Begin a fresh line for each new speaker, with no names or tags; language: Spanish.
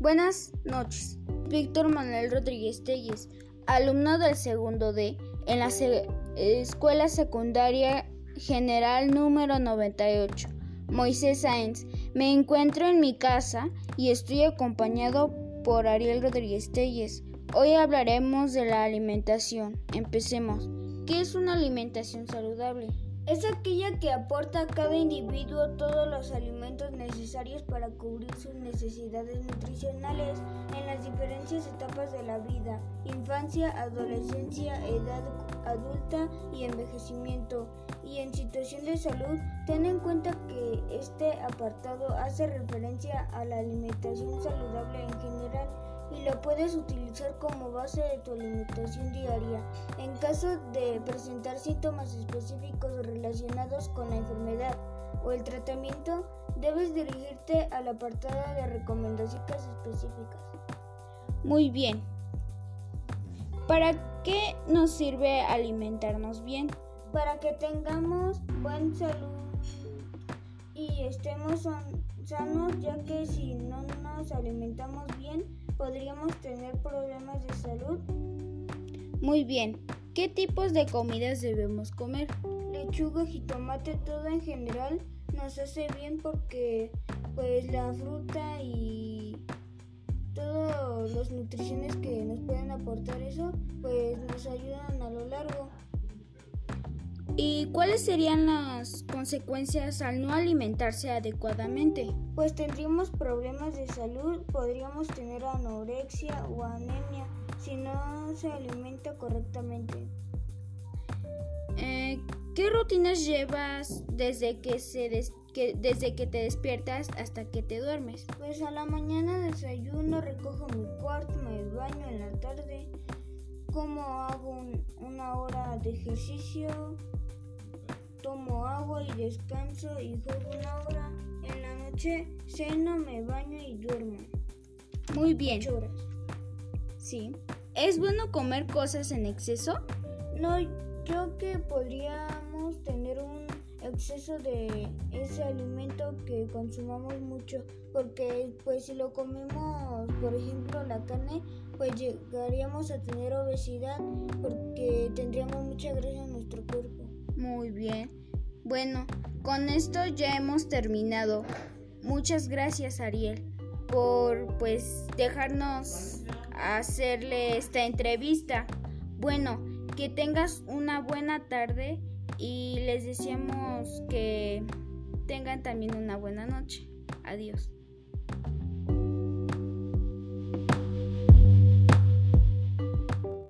Buenas noches. Víctor Manuel Rodríguez Telles, alumno del segundo D en la Escuela Secundaria General número 98. Moisés Sáenz. Me encuentro en mi casa y estoy acompañado por Ariel Rodríguez Telles. Hoy hablaremos de la alimentación. Empecemos. ¿Qué es una alimentación saludable?
Es aquella que aporta a cada individuo todos los alimentos necesarios para cubrir sus necesidades nutricionales en las diferentes etapas de la vida, infancia, adolescencia, edad adulta y envejecimiento. Y en situación de salud, ten en cuenta que este apartado hace referencia a la alimentación saludable en general lo puedes utilizar como base de tu alimentación diaria. En caso de presentar síntomas específicos relacionados con la enfermedad o el tratamiento, debes dirigirte al apartado de recomendaciones específicas.
Muy bien. ¿Para qué nos sirve alimentarnos bien?
Para que tengamos buena salud y estemos sanos, ya que si no nos alimentamos bien, podríamos tener problemas de salud.
Muy bien. ¿Qué tipos de comidas debemos comer?
Lechuga, jitomate, todo en general nos hace bien porque pues la fruta y todas las nutriciones que nos pueden aportar eso pues nos ayudan a lo largo.
¿Y cuáles serían las consecuencias al no alimentarse adecuadamente?
Pues tendríamos problemas de salud, podríamos tener anorexia o anemia si no se alimenta correctamente.
Eh, ¿Qué rutinas llevas desde que, se desde que te despiertas hasta que te duermes?
Pues a la mañana desayuno, recojo mi cuarto, me baño en la tarde, como hago una hora de ejercicio, tomo agua y descanso y juego una hora. En la noche ceno, me baño y duermo.
Muy bien.
horas.
Sí. ¿Es bueno comer cosas en exceso?
No, yo que podríamos tener un exceso de ese alimento que consumamos mucho porque pues si lo comemos por ejemplo la carne pues llegaríamos a tener obesidad porque tendríamos mucha grasa en nuestro cuerpo
muy bien. Bueno, con esto ya hemos terminado. Muchas gracias Ariel por pues dejarnos hacerle esta entrevista. Bueno, que tengas una buena tarde y les deseamos que tengan también una buena noche. Adiós.